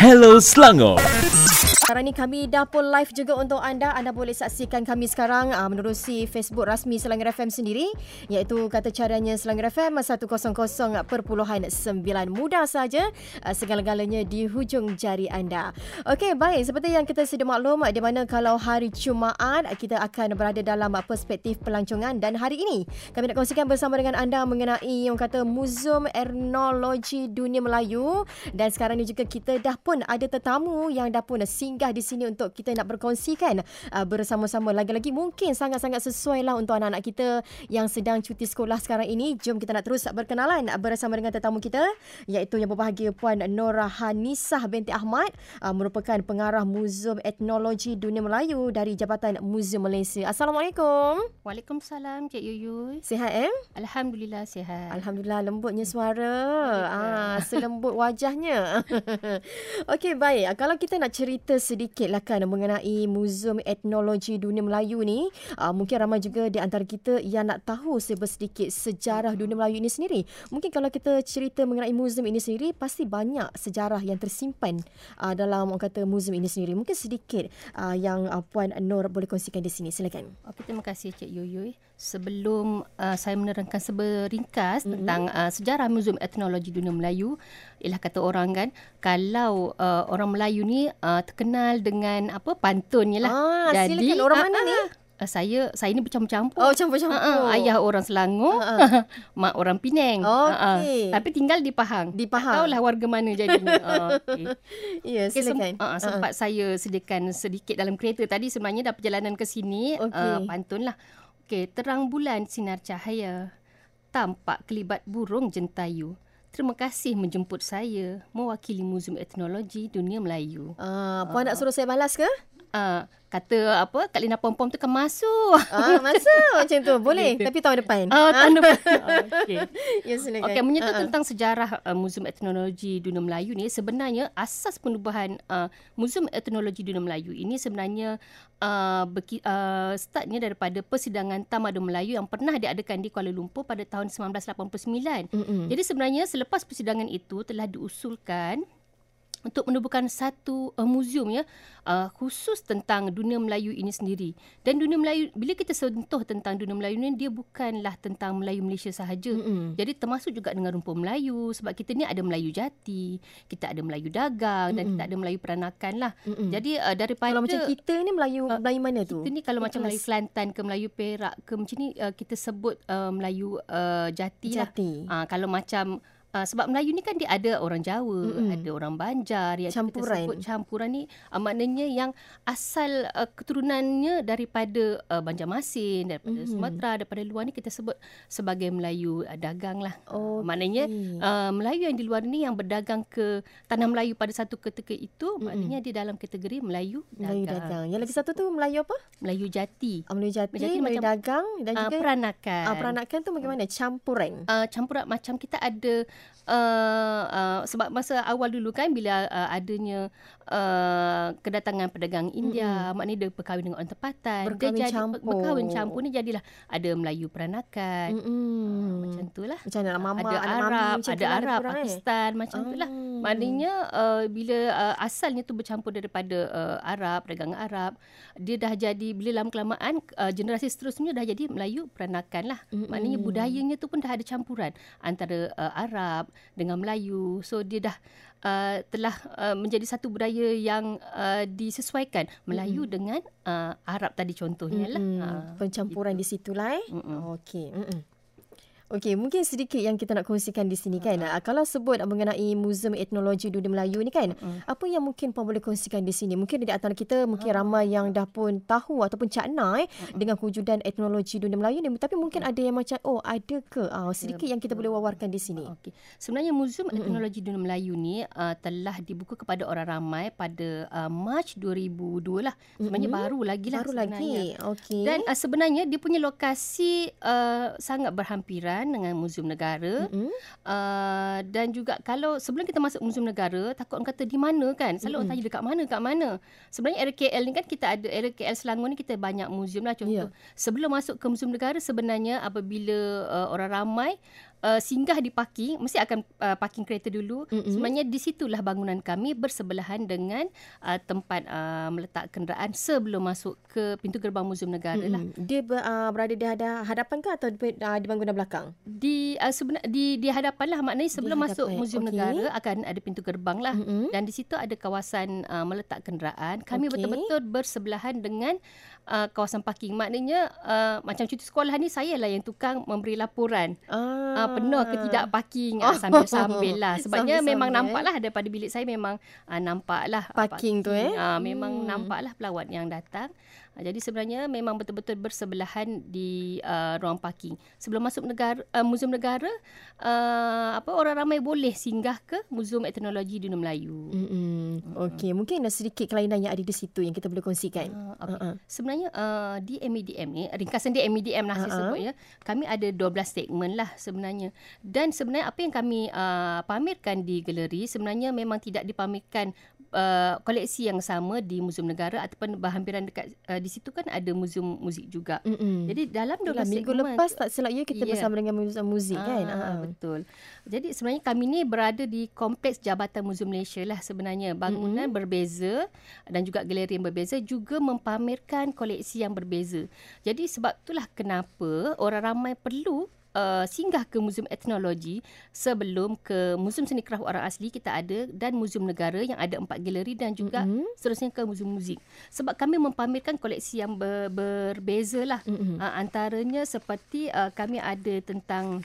Hello Selangor. Sekarang ni kami dah pun live juga untuk anda. Anda boleh saksikan kami sekarang uh, menerusi Facebook rasmi Selangor FM sendiri iaitu kata caranya Selangor FM 100.9 mudah saja uh, segala-galanya di hujung jari anda. Okey, baik seperti yang kita sudah maklum di mana kalau hari Jumaat kita akan berada dalam perspektif pelancongan dan hari ini kami nak kongsikan bersama dengan anda mengenai yang kata Museum Etnologi Dunia Melayu dan sekarang ni juga kita dah pun ada tetamu yang dah pun singgah di sini untuk kita nak berkongsikan uh, bersama-sama. Lagi-lagi mungkin sangat-sangat sesuai lah untuk anak-anak kita yang sedang cuti sekolah sekarang ini. Jom kita nak terus berkenalan bersama dengan tetamu kita iaitu yang berbahagia Puan Nora Hanisah binti Ahmad uh, merupakan pengarah Museum Etnologi Dunia Melayu dari Jabatan Museum Malaysia. Assalamualaikum. Waalaikumsalam Cik Yuyu. Sihat em? Alhamdulillah sihat. Alhamdulillah lembutnya suara. Ah, selembut wajahnya. Okey baik. Kalau kita nak cerita sedikit lah kan mengenai Museum Etnologi Dunia Melayu ni. Uh, mungkin ramai juga di antara kita yang nak tahu sedikit sejarah dunia Melayu ini sendiri. Mungkin kalau kita cerita mengenai museum ini sendiri, pasti banyak sejarah yang tersimpan uh, dalam orang kata museum ini sendiri. Mungkin sedikit uh, yang uh, Puan Nur boleh kongsikan di sini. Silakan. Okey, terima kasih Cik Yuyu. Sebelum uh, saya menerangkan seberingkas mm-hmm. tentang uh, sejarah Museum Etnologi Dunia Melayu, ialah kata orang kan, kalau uh, orang Melayu ni uh, terkenal dengan apa pantunnya lah. Ah, Jadi silakan. orang uh, mana uh, ni? Uh, saya saya ni bercampur-campur. Oh, campur-campur. Uh, uh, ayah orang Selangor, uh, uh. mak orang Penang. Oh, okay. uh, tapi tinggal di Pahang. Di Pahang. Tahulah warga mana jadinya. uh, okay. Ya, yeah, silakan. Okay, sem- uh, sempat uh. saya sediakan sedikit dalam kereta tadi sebenarnya dah perjalanan ke sini okay. uh, pantun lah. Okey, terang bulan sinar cahaya. Tampak kelibat burung jentayu. Terima kasih menjemput saya mewakili Museum Etnologi Dunia Melayu. Ah, puan uh, nak suruh saya balas ke? Uh, kata apa Kak Lina Pom Pom tu kan masuk. Ah, masuk macam tu. Boleh gitu. tapi tahun depan. Oh, tahun depan. okey. Ya silakan. Okey, menyentuh uh-uh. tentang sejarah uh, Museum Etnologi Dunia Melayu ni sebenarnya asas penubuhan uh, Museum Etnologi Dunia Melayu ini sebenarnya uh, beki, uh, startnya daripada persidangan Tamadun Melayu yang pernah diadakan di Kuala Lumpur pada tahun 1989. Mm-hmm. Jadi sebenarnya selepas persidangan itu telah diusulkan untuk menubuhkan satu uh, museum ya uh, khusus tentang dunia Melayu ini sendiri. Dan dunia Melayu bila kita sentuh tentang dunia Melayu ni dia bukanlah tentang Melayu Malaysia sahaja. Mm-hmm. Jadi termasuk juga dengan rumpun Melayu sebab kita ni ada Melayu Jati, kita ada Melayu Dagang mm-hmm. dan kita ada Melayu Peranakan lah. Mm-hmm. Jadi uh, daripada kalau macam kita ni Melayu uh, Melayu mana tu? Kita ni kalau macam Melayu Kelantan ke Melayu Perak ke macam ni uh, kita sebut uh, Melayu uh, Jati, Jati lah. Uh, kalau macam Uh, sebab Melayu ni kan dia ada orang Jawa, mm-hmm. ada orang Banjar yang campuran. kita sebut campuran ni uh, maknanya yang asal uh, keturunannya daripada uh, Banjarmasin, daripada mm-hmm. Sumatera, daripada luar ni kita sebut sebagai Melayu uh, dagang lah. Oh, maknanya uh, Melayu yang di luar ni yang berdagang ke tanah Melayu pada satu ketika itu mm-hmm. maknanya di dalam kategori Melayu dagang. Melayu dagang. Yang lagi satu tu Melayu apa? Melayu Jati. Uh, Melayu Jati, Melayu, Melayu macam, dagang dan uh, juga peranakan. Uh, peranakan tu bagaimana? Campuran. Uh, campuran macam kita ada uh, uh, sebab masa awal dulu kan bila uh, adanya uh, kedatangan pedagang India mm-hmm. maknanya dia berkahwin dengan orang tempatan berkahwin dia jadi campur. berkahwin campur ni jadilah ada Melayu peranakan mm-hmm. uh, macam itulah macam ada mama ada Arab mami, ada Arab eh? Pakistan eh? macam itulah mm. maknanya uh, bila uh, asalnya tu bercampur daripada uh, Arab pedagang Arab dia dah jadi bila lama kelamaan uh, generasi seterusnya dah jadi Melayu peranakan lah mm-hmm. maknanya budayanya tu pun dah ada campuran antara uh, Arab dengan Melayu so dia dah uh, telah uh, menjadi satu budaya yang uh, disesuaikan Melayu mm-hmm. dengan uh, Arab tadi contohnya mm-hmm. lah. Uh, Pencampuran gitu. di situlah eh. Mm-hmm. Okey. Mm-hmm. Okey, mungkin sedikit yang kita nak kongsikan di sini kan. Uh-huh. Kalau sebut mengenai Museum Etnologi Dunia Melayu ni kan, uh-huh. apa yang mungkin puan boleh kongsikan di sini? Mungkin di antara kita mungkin uh-huh. ramai yang dah pun tahu ataupun cakna eh uh-huh. dengan kewujudan etnologi dunia Melayu ni, tapi mungkin uh-huh. ada yang macam oh, ada ke? Uh, sedikit yeah, yang kita boleh wawarkan di sini. Okey. Sebenarnya Museum uh-huh. Etnologi Dunia Melayu ni uh, telah dibuka kepada orang ramai pada uh, Mac 2002 lah. Sebenarnya uh-huh. baru lagi lah baru sebenarnya. lagi. Okey. Dan uh, sebenarnya dia punya lokasi uh, sangat berhampiran dengan Museum Negara. Mm-hmm. Uh, dan juga kalau sebelum kita masuk Museum Negara, takut orang kata di mana kan? Selalu mm-hmm. orang tanya dekat mana, dekat mana. Sebenarnya RKL ni kan kita ada, RKL Selangor ni kita banyak museum lah contoh. Yeah. Sebelum masuk ke Museum Negara sebenarnya apabila uh, orang ramai uh, singgah di parking mesti akan uh, parking kereta dulu. Mm-mm. Sebenarnya di situlah bangunan kami bersebelahan dengan uh, tempat uh, meletak kenderaan sebelum masuk ke pintu gerbang Muzium Negara lah. Mm-mm. Dia ber, uh, berada di hada, hadapan ke atau di, uh, di bangunan belakang? Di uh, sebenar di di hadapan lah maknanya sebelum masuk Muzium okey. Negara akan ada pintu gerbang lah. Mm-mm. Dan di situ ada kawasan uh, meletak kenderaan. Kami Okey. betul-betul bersebelahan dengan uh, kawasan parking. Maknanya uh, macam cuti sekolah ni saya lah yang tukang memberi laporan. Ah. Uh, penuh ke tidak parking uh, sambil-sambil lah. Sebabnya Sambil-sambil, memang eh. nampak lah daripada bilik saya memang uh, nampak lah uh, Parking tu, eh? Uh, memang Hmm. nampak lah pelawat yang datang. Uh, jadi sebenarnya memang betul-betul bersebelahan di uh, ruang parking. Sebelum masuk negara uh, Muzium Negara, uh, apa orang ramai boleh singgah ke Muzium Etnologi Dunia Melayu. Mm-mm. Okey, mungkin ada sedikit kelainan yang ada di situ yang kita boleh kongsikan. Uh, okay. Uh-uh. Sebenarnya uh, di MEDM ni ringkasan di MEDM lah saya Uh-uh. sebut ya. Kami ada 12 segmen lah sebenarnya. Dan sebenarnya apa yang kami uh, pamerkan di galeri sebenarnya memang tidak dipamerkan uh, koleksi yang sama di Muzium Negara ataupun berhampiran dekat uh, di situ kan ada muzium muzik juga. Mm-mm. Jadi dalam 12 Itulah, minggu lepas tak you kita Ya. bersama dengan muzium muzik kan. Ah, Ah. betul. Jadi sebenarnya kami ni berada di kompleks Jabatan Muzium Malaysia lah sebenarnya. Bangunan mm-hmm. berbeza dan juga galeri yang berbeza juga mempamerkan koleksi yang berbeza. Jadi sebab itulah kenapa orang ramai perlu Uh, singgah ke Muzium Etnologi sebelum ke Muzium Seni Kraf Orang Asli kita ada dan Muzium Negara yang ada empat galeri dan juga mm-hmm. seterusnya ke Muzium Muzik. Sebab kami mempamerkan koleksi yang ber, berbeza lah. Mm-mm. Uh, antaranya seperti uh, kami ada tentang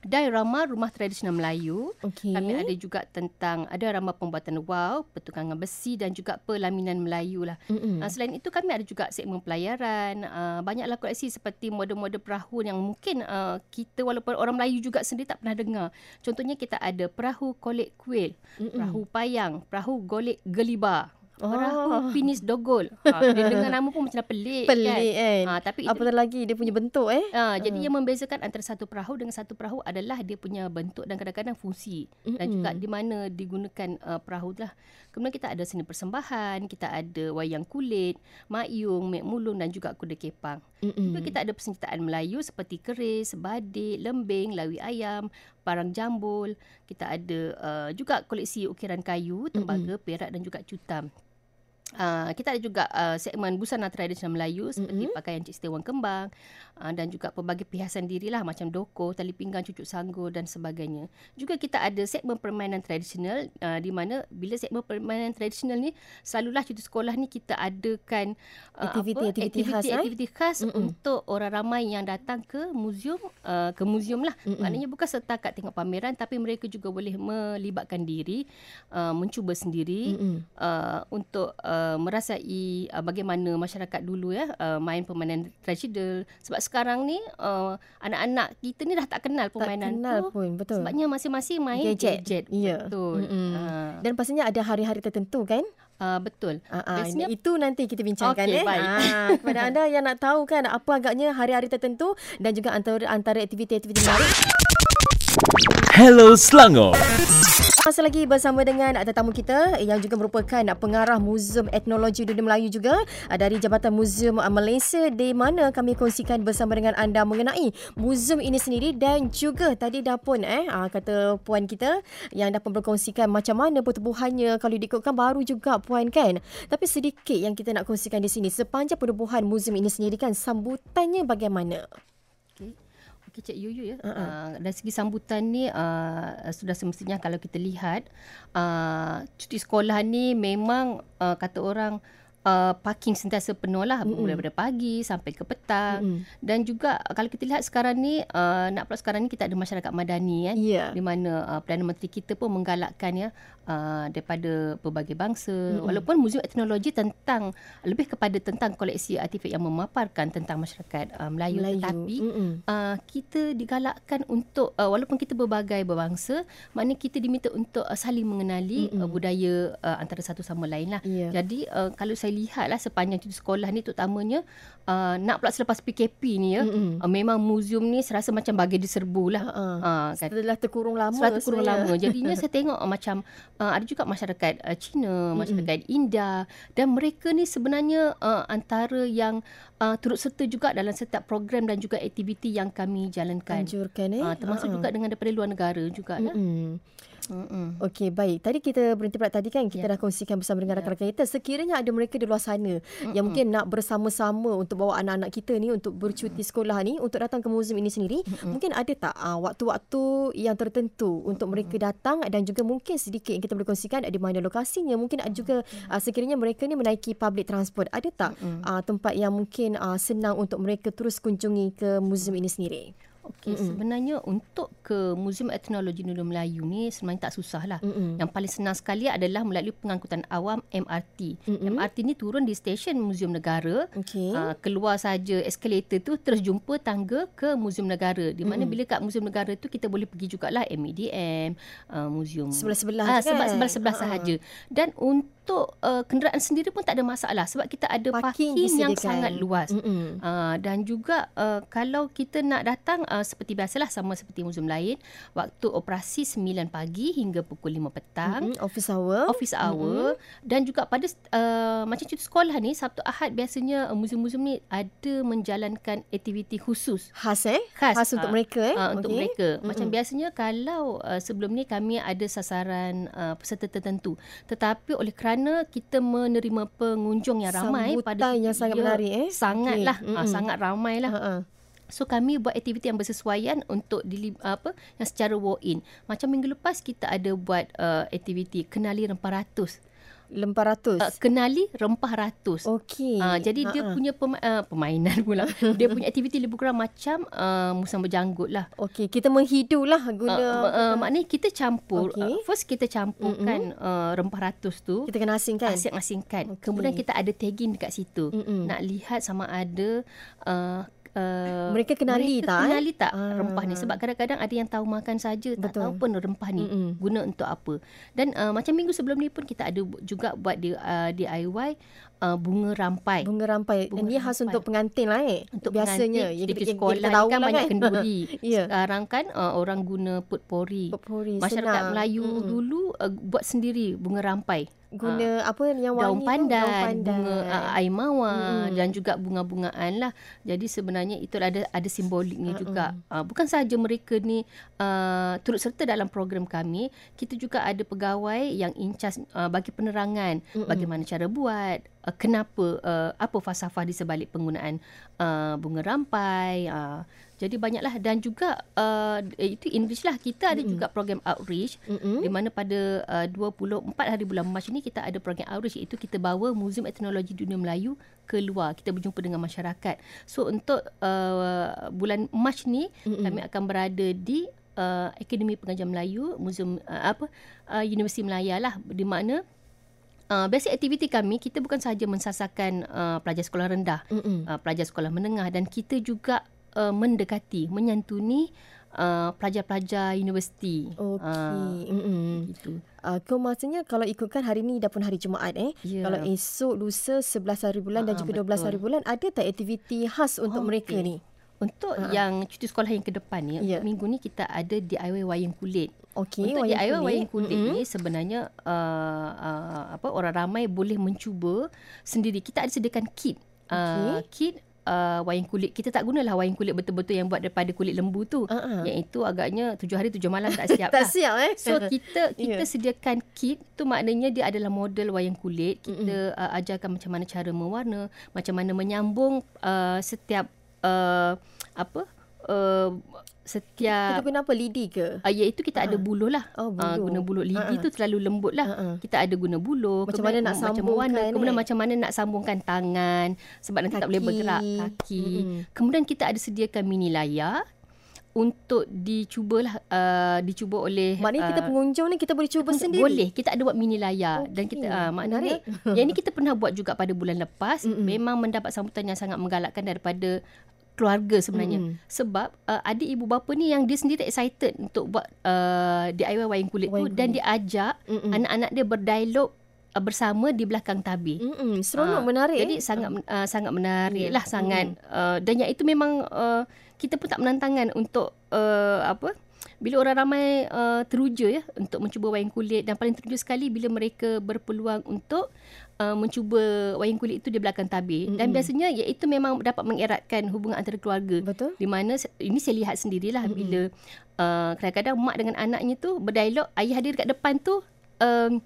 diorama rumah tradisional Melayu. Okey. Kami ada juga tentang diorama pembuatan wow, pertukangan besi dan juga pelaminan Melayu lah. Mm-mm. Uh, selain itu kami ada juga segmen pelayaran. Uh, banyaklah koleksi seperti model-model perahu yang mungkin uh, kita walaupun orang Melayu juga sendiri tak pernah dengar. Contohnya kita ada perahu kolek kuil, Mm-mm. perahu payang, perahu golek geliba. Oh. Perahu finis dogol. Ha, dia dengar nama pun macam pelik, kan. Pelik kan. Ha, tapi itu Apatah lagi dia punya bentuk eh. Ah, jadi yang membezakan antara satu perahu dengan satu perahu adalah dia punya bentuk dan kadang-kadang fungsi dan Mm-mm. juga di mana digunakan uh, perahu lah. Kemudian kita ada seni persembahan, kita ada wayang kulit, mayung, mek mulung dan juga kuda kepang. Mm-mm. Juga kita ada persenjataan Melayu seperti keris, badik, lembing, lawi ayam, parang jambul. Kita ada uh, juga koleksi ukiran kayu, tembaga, perak dan juga cutam. Uh, kita ada juga uh, segmen busana tradisional Melayu seperti Mm-mm. pakaian cik setiawan kembang uh, dan juga pelbagai perhiasan diri lah macam doko, tali pinggang, cucuk sanggur dan sebagainya. Juga kita ada segmen permainan tradisional uh, di mana bila segmen permainan tradisional ni selalulah cuti sekolah ni kita adakan uh, Aktiviti-aktiviti khas, eh? aktiviti khas Mm-mm. untuk orang ramai yang datang ke muzium uh, ke muzium lah. Mm-mm. Maknanya bukan setakat tengok pameran tapi mereka juga boleh melibatkan diri uh, mencuba sendiri Mm-mm. uh, untuk uh, merasai uh, bagaimana masyarakat dulu ya uh, main permainan tradisional sebab sekarang ni uh, anak-anak kita ni dah tak kenal Tak permainan kenal tu pun betul. sebabnya masing-masing main Gadget. gadget, Ya. betul Mm-mm. uh, Dan pastinya ada hari-hari tertentu kan? uh, betul Biasanya- itu nanti kita bincangkan Okey, eh. baik. Ah, kepada anda yang nak tahu kan apa agaknya hari-hari tertentu dan juga antara antara aktiviti-aktiviti menarik. Hello Selangor. Masa lagi bersama dengan tetamu kita yang juga merupakan pengarah Muzium Etnologi Dunia Melayu juga ah, dari Jabatan Muzium ah, Malaysia di mana kami kongsikan bersama dengan anda mengenai muzium ini sendiri dan juga tadi dah pun eh ah, kata puan kita yang dah pun berkongsikan macam mana pertubuhannya kalau diikutkan baru juga puan kan. Tapi sedikit yang kita nak kongsikan di sini sepanjang penubuhan muzium ini sendiri kan sambutannya bagaimana? Cik Yuyu ya. Uh-uh. Uh, dari segi sambutan ni uh, sudah semestinya kalau kita lihat uh, cuti sekolah ni memang uh, kata orang uh, parking sentiasa penuh lah Mm-mm. mm daripada pagi sampai ke petang Mm-mm. dan juga kalau kita lihat sekarang ni uh, nak pula sekarang ni kita ada masyarakat madani kan Ya. di mana uh, Perdana Menteri kita pun menggalakkan ya uh, daripada pelbagai bangsa Mm-mm. walaupun muzium etnologi tentang lebih kepada tentang koleksi artifak yang memaparkan tentang masyarakat uh, Melayu, Melayu. tetapi Mm-mm. uh, kita digalakkan untuk uh, walaupun kita berbagai berbangsa maknanya kita diminta untuk uh, saling mengenali Mm-mm. uh, budaya uh, antara satu sama lain lah Ya. jadi uh, kalau saya saya lihat lah sepanjang cuti sekolah ni terutamanya uh, nak pula selepas PKP ni ya. Uh, memang muzium ni serasa macam bagi diserbu lah. Uh-uh. Uh, kan. Setelah terkurung lama. Setelah terkurung sebenarnya. lama. Jadinya saya tengok uh, macam uh, ada juga masyarakat uh, Cina, masyarakat India dan mereka ni sebenarnya uh, antara yang uh, turut serta juga dalam setiap program dan juga aktiviti yang kami jalankan. Anjurkan eh. Uh, termasuk Ha-ha. juga dengan daripada luar negara juga lah. Mm-mm. Mm-mm. Okey, baik. Tadi kita berhenti pula tadi kan kita Ya. dah kongsikan bersama dengan rakan-rakan kita. Sekiranya ada mereka di luar sana yang mungkin nak bersama-sama untuk bawa anak-anak kita ni untuk bercuti sekolah ni untuk datang ke muzium ini sendiri, mungkin ada tak uh, waktu-waktu yang tertentu untuk mereka datang dan juga mungkin sedikit yang kita boleh kongsikan di mana lokasinya. Mungkin ada juga uh, sekiranya mereka ni menaiki public transport, ada tak uh, tempat yang mungkin uh, senang untuk mereka terus kunjungi ke muzium ini sendiri? Okey, sebenarnya untuk ke Muzium Etnologi Dunia Melayu ni sebenarnya tak susah lah. Mm-mm. Yang paling senang sekali adalah melalui pengangkutan awam MRT. Mm-mm. MRT ni turun di stesen Muzium Negara. Okey. Uh, keluar saja eskalator tu terus jumpa tangga ke Muzium Negara. Di mana bila kat Muzium Negara tu kita boleh pergi jugalah MEDM, uh, Sebelah-sebelah Ah, je kan? sebab sebelah-sebelah Ha-ha. sahaja. Dan untuk uh, kenderaan sendiri pun tak ada masalah sebab kita ada Parking parking, yang sangat luas. Uh, dan juga uh, kalau kita nak datang uh, seperti biasalah sama seperti muzium lain waktu operasi 9 pagi hingga pukul 5 petang Mm-mm. Office hour. office hour dan juga pada uh, macam cuti sekolah ni Sabtu Ahad biasanya uh, muzium-muzium ni ada menjalankan aktiviti khusus Khas eh? Khas, Khas untuk ah, mereka eh? uh, untuk Okey. mereka. Macam biasanya kalau uh, sebelum ni kami ada sasaran uh, peserta tertentu. Tetapi oleh kerana kita menerima pengunjung yang ramai Sambutan yang sangat menarik, eh? Sangatlah, okay. uh, mm-mm. sangat ramai lah. Ha-ha. So kami buat aktiviti yang bersesuaian untuk dili, apa yang secara walk in. Macam minggu lepas kita ada buat uh, aktiviti kenali rempah ratus. Lempar ratus. Uh, kenali rempah ratus. Okey. Uh, jadi dia Ha-ha. punya pema- uh, permainan pula. dia punya aktiviti lebih kurang macam uh, musang berjanggut lah. Okey, kita menghidu lah guna Uh, uh, maknanya kita campur okay. uh, first kita campurkan uh, rempah ratus tu kita kena asingkan. asing-asingkan Okey. kemudian kita ada tagging dekat situ Mm-mm. nak lihat sama ada uh, Uh, Mereka kenali mereka tak, eh? kenali tak Ah. rempah ni sebab kadang-kadang ada yang tahu makan saja tak Betul. tahu pun rempah ni Mm-mm. guna untuk apa dan uh, macam minggu sebelum ni pun kita ada juga buat di, uh, DIY uh, bunga rampai Bunga rampai. Bunga Ini khas rampai. untuk pengantin lah eh. untuk Biasanya. pengantin, yang kita, yang sekolah kita tahu kan lah banyak kenduri. Ya. Sekarang kan uh, orang guna potpori. Potpori, Masyarakat senang. Melayu Mm-mm. dulu uh, buat sendiri bunga rampai. Guna apa yang daun wangi tu? pandan, Daun pandan. bunga uh, air mawar Mm-mm. dan juga bunga-bungaan lah. Jadi sebenarnya itu ada ada simboliknya Mm-mm. juga. Uh, bukan sahaja mereka ni uh, turut serta dalam program kami, kita juga ada pegawai yang in charge uh, bagi penerangan Mm-mm. bagaimana cara buat, uh, kenapa uh, apa falsafah di sebalik penggunaan uh, bunga rampai. Uh, jadi banyaklah dan juga uh, itu English lah kita ada Mm-mm. juga program outreach Mm-mm. di mana pada uh, 24 hari bulan Mac ini kita ada program outreach iaitu kita bawa Muzium Etnologi Dunia Melayu keluar kita berjumpa dengan masyarakat so untuk uh, bulan Mac ni Mm-mm. kami akan berada di uh, Akademi Pengajian Melayu Muzium uh, apa uh, Universiti Melaya lah di mana Uh, basic aktiviti kami kita bukan sahaja mensasarkan uh, pelajar sekolah rendah Mm-mm. uh, pelajar sekolah menengah dan kita juga uh, mendekati menyantuni uh, pelajar-pelajar universiti Okey. Gitu Uh, kau maksudnya kalau ikutkan hari ni dah pun hari Jumaat eh. Ya. Kalau esok lusa 11 hari bulan dan Ah, juga 12 betul. hari bulan ada tak aktiviti khas untuk Oh, mereka ni? Untuk uh yang cuti sekolah yang ke depan ni, Ya. yeah. minggu ni kita ada DIY wayang kulit. Okey, Untuk DIY wayang kulit Mm-mm. ni sebenarnya uh, uh, apa orang ramai boleh mencuba sendiri. Kita ada sediakan kit. Uh, kit uh, wayang kulit. Kita tak gunalah wayang kulit betul-betul yang buat daripada kulit lembu tu. Ah, ah. Yang itu agaknya tujuh hari tujuh malam tak siap Tak lah. siap eh. So kita kita Ya. sediakan kit tu maknanya dia adalah model wayang kulit. Kita uh, ajarkan macam mana cara mewarna, macam mana menyambung uh, setiap uh, apa uh, setiap kita guna apa lidi ke? uh, iaitu kita ada buluh lah. Oh, Ah, buluh. guna buluh lidi Ha-ha. tu terlalu lembut lah. Ha-ha. Kita ada guna buluh. Macam kemudian mana nak macam sambungkan, mewarna, Kemudian eh? macam mana nak sambungkan tangan. Sebab nanti tak boleh Kaki. bergerak. Kaki. Mm-mm. Kemudian kita ada sediakan mini layar untuk dicubalah uh, dicuba oleh Maknanya kita ah, pengunjung ni kita boleh cuba sendiri. boleh kita ada buat mini layar Okey, dan kita uh, maknanya menarik. yang ni kita pernah buat juga pada bulan lepas Mm-mm. memang mendapat sambutan yang sangat menggalakkan daripada keluarga sebenarnya Mm-mm. sebab uh, ada ibu bapa ni yang dia sendiri excited untuk buat uh, DIY wayang kulit Wayang tu dan dia ajak Mm-mm. anak-anak dia berdialog uh, bersama di belakang tabir. Mm-mm, seronok Ah, menarik. Jadi eh. sangat uh, sangat menarik Ya. lah sangat uh, dan yang itu memang uh, kita pun tak menantangan untuk uh, apa bila orang ramai uh, teruja ya untuk mencuba wayang kulit dan paling teruja sekali bila mereka berpeluang untuk uh, mencuba wayang kulit itu di belakang tabir mm-hmm. dan biasanya iaitu memang dapat mengeratkan hubungan antara keluarga Betul. di mana ini saya lihat sendirilah Mm-mm. bila uh, kadang-kadang mak dengan anaknya tu berdialog ayah hadir kat depan tu um,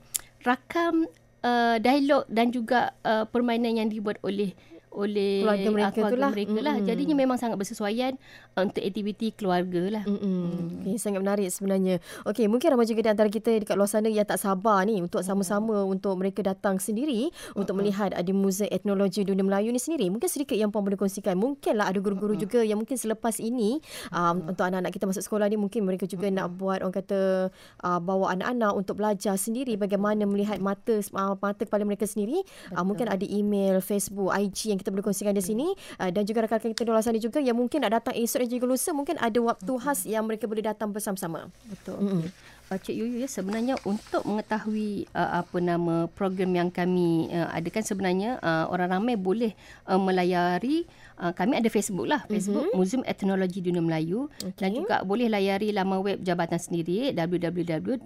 rakam uh, dialog dan juga uh, permainan yang dibuat oleh oleh Keluarga mereka keluarga lah. mereka lah. Mm-mm. Jadinya memang sangat bersesuaian uh, untuk aktiviti keluarga lah. Mm-mm. Okay, sangat menarik sebenarnya. Okey, mungkin ramai juga di antara kita dekat luar sana yang tak sabar ni untuk sama-sama untuk mereka datang sendiri untuk melihat ada Muzeum Etnologi Dunia Melayu ni sendiri. Mungkin sedikit yang Puan boleh kongsikan. Mungkinlah ada guru-guru juga yang mungkin selepas ini um, untuk anak-anak kita masuk sekolah ni mungkin mereka juga nak buat orang kata uh, bawa anak-anak untuk belajar sendiri bagaimana melihat mata uh, mata kepala mereka sendiri. Uh, mungkin ada email, Facebook, IG yang kita boleh kongsikan di sini uh, dan juga rakan-rakan kita di luar sana juga yang mungkin nak datang esok dan juga lusa mungkin ada waktu khas yang mereka boleh datang bersama-sama. Betul. Mm-hmm. Uh, Cik Yuyu ya sebenarnya untuk mengetahui uh, apa nama program yang kami uh, adakan sebenarnya uh, orang ramai boleh uh, melayari uh, kami ada Facebook lah Facebook mm-hmm. Museum Etnologi Dunia Melayu okay. dan juga boleh layari laman web jabatan sendiri www.jmm.gov.ny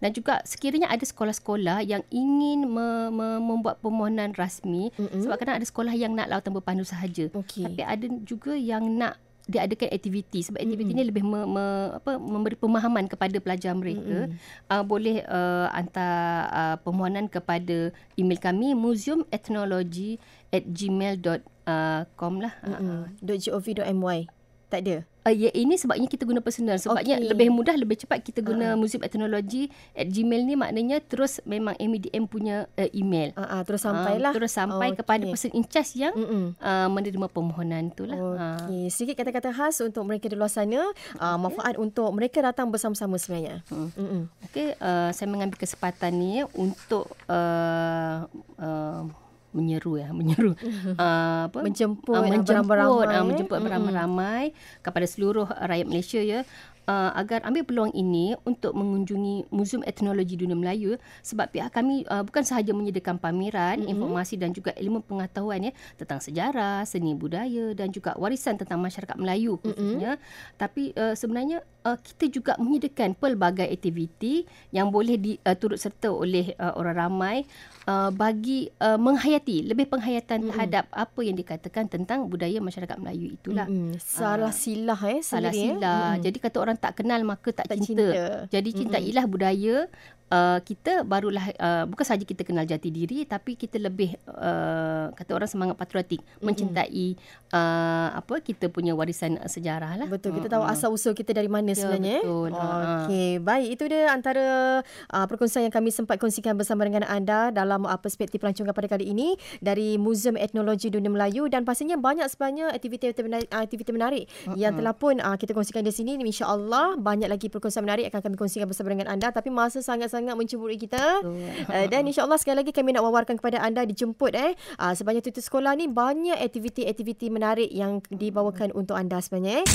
dan juga sekiranya ada sekolah-sekolah yang ingin me- me- membuat permohonan rasmi mm-hmm. sebab kadang ada sekolah yang nak lautan berpandu sahaja Okey. tapi ada juga yang nak diadakan aktiviti sebab aktiviti mm-hmm. ni lebih me, me, apa memberi pemahaman kepada pelajar mereka mm-hmm. uh, boleh uh, hantar uh, permohonan kepada email kami museumethnology at gmail.com lah uh, .gov.my. Tak ada. Uh, ya, ini sebabnya kita guna personal. Sebabnya okay. lebih mudah, lebih cepat kita guna uh. Museum Ethnology at Gmail ni maknanya terus memang MEDM punya uh, email. Ah, terus Ah, sampailah. terus sampai Okey. kepada person in charge yang Mm-mm. uh, menerima permohonan tu lah. Ah. Okey, sedikit kata-kata khas untuk mereka di luar sana, uh, manfaat untuk mereka datang bersama-sama sebenarnya. Hmm. Mm-mm. Okey, uh, saya mengambil kesempatan ni untuk uh, uh, menyeru ya, menyeru uh, apa? Menjemput, uh, menjemput, beramai-ramai, uh, eh. menjemput beramai-ramai kepada seluruh rakyat Malaysia ya. Uh, agar ambil peluang ini untuk mengunjungi Museum Etnologi Dunia Melayu sebab pihak kami uh, bukan sahaja menyediakan pameran, mm-hmm. informasi dan juga ilmu pengetahuan ya tentang sejarah, seni budaya dan juga warisan tentang masyarakat Melayu khususnya mm-hmm. tapi uh, sebenarnya uh, kita juga menyediakan pelbagai aktiviti yang boleh di, uh, turut serta oleh uh, orang ramai uh, bagi uh, menghayati lebih penghayatan mm-hmm. terhadap apa yang dikatakan tentang budaya masyarakat Melayu itulah. Mm-mm. Salah silah eh Salah eh. sila. Mm-mm. Jadi kata orang tak kenal maka tak, Tak cinta. cinta. Jadi cintailah budaya uh, kita barulah uh, bukan saja kita kenal jati diri tapi kita lebih uh, kata orang semangat patriotik mencintai uh, apa kita punya warisan uh, sejarah lah. Betul, kita tahu asal usul kita dari mana Ya, sebenarnya. eh. betul. Ha. Okey, baik. Itu dia antara uh, perkongsian yang kami sempat kongsikan bersama dengan anda dalam uh, perspektif pelancongan pada kali ini dari Museum Etnologi Dunia Melayu dan pastinya banyak sebenarnya aktiviti-aktiviti menarik, aktiviti menarik yang telah pun uh, kita kongsikan di sini. InsyaAllah banyak lagi perkongsian menarik akan kami kongsikan bersama dengan anda tapi masa sangat-sangat menceburi kita. Uh, dan insyaAllah sekali lagi kami nak wawarkan kepada anda dijemput eh uh, sebanyak tutur sekolah ni banyak aktiviti-aktiviti menarik yang dibawakan untuk anda sebenarnya eh.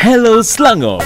Hello Selangor.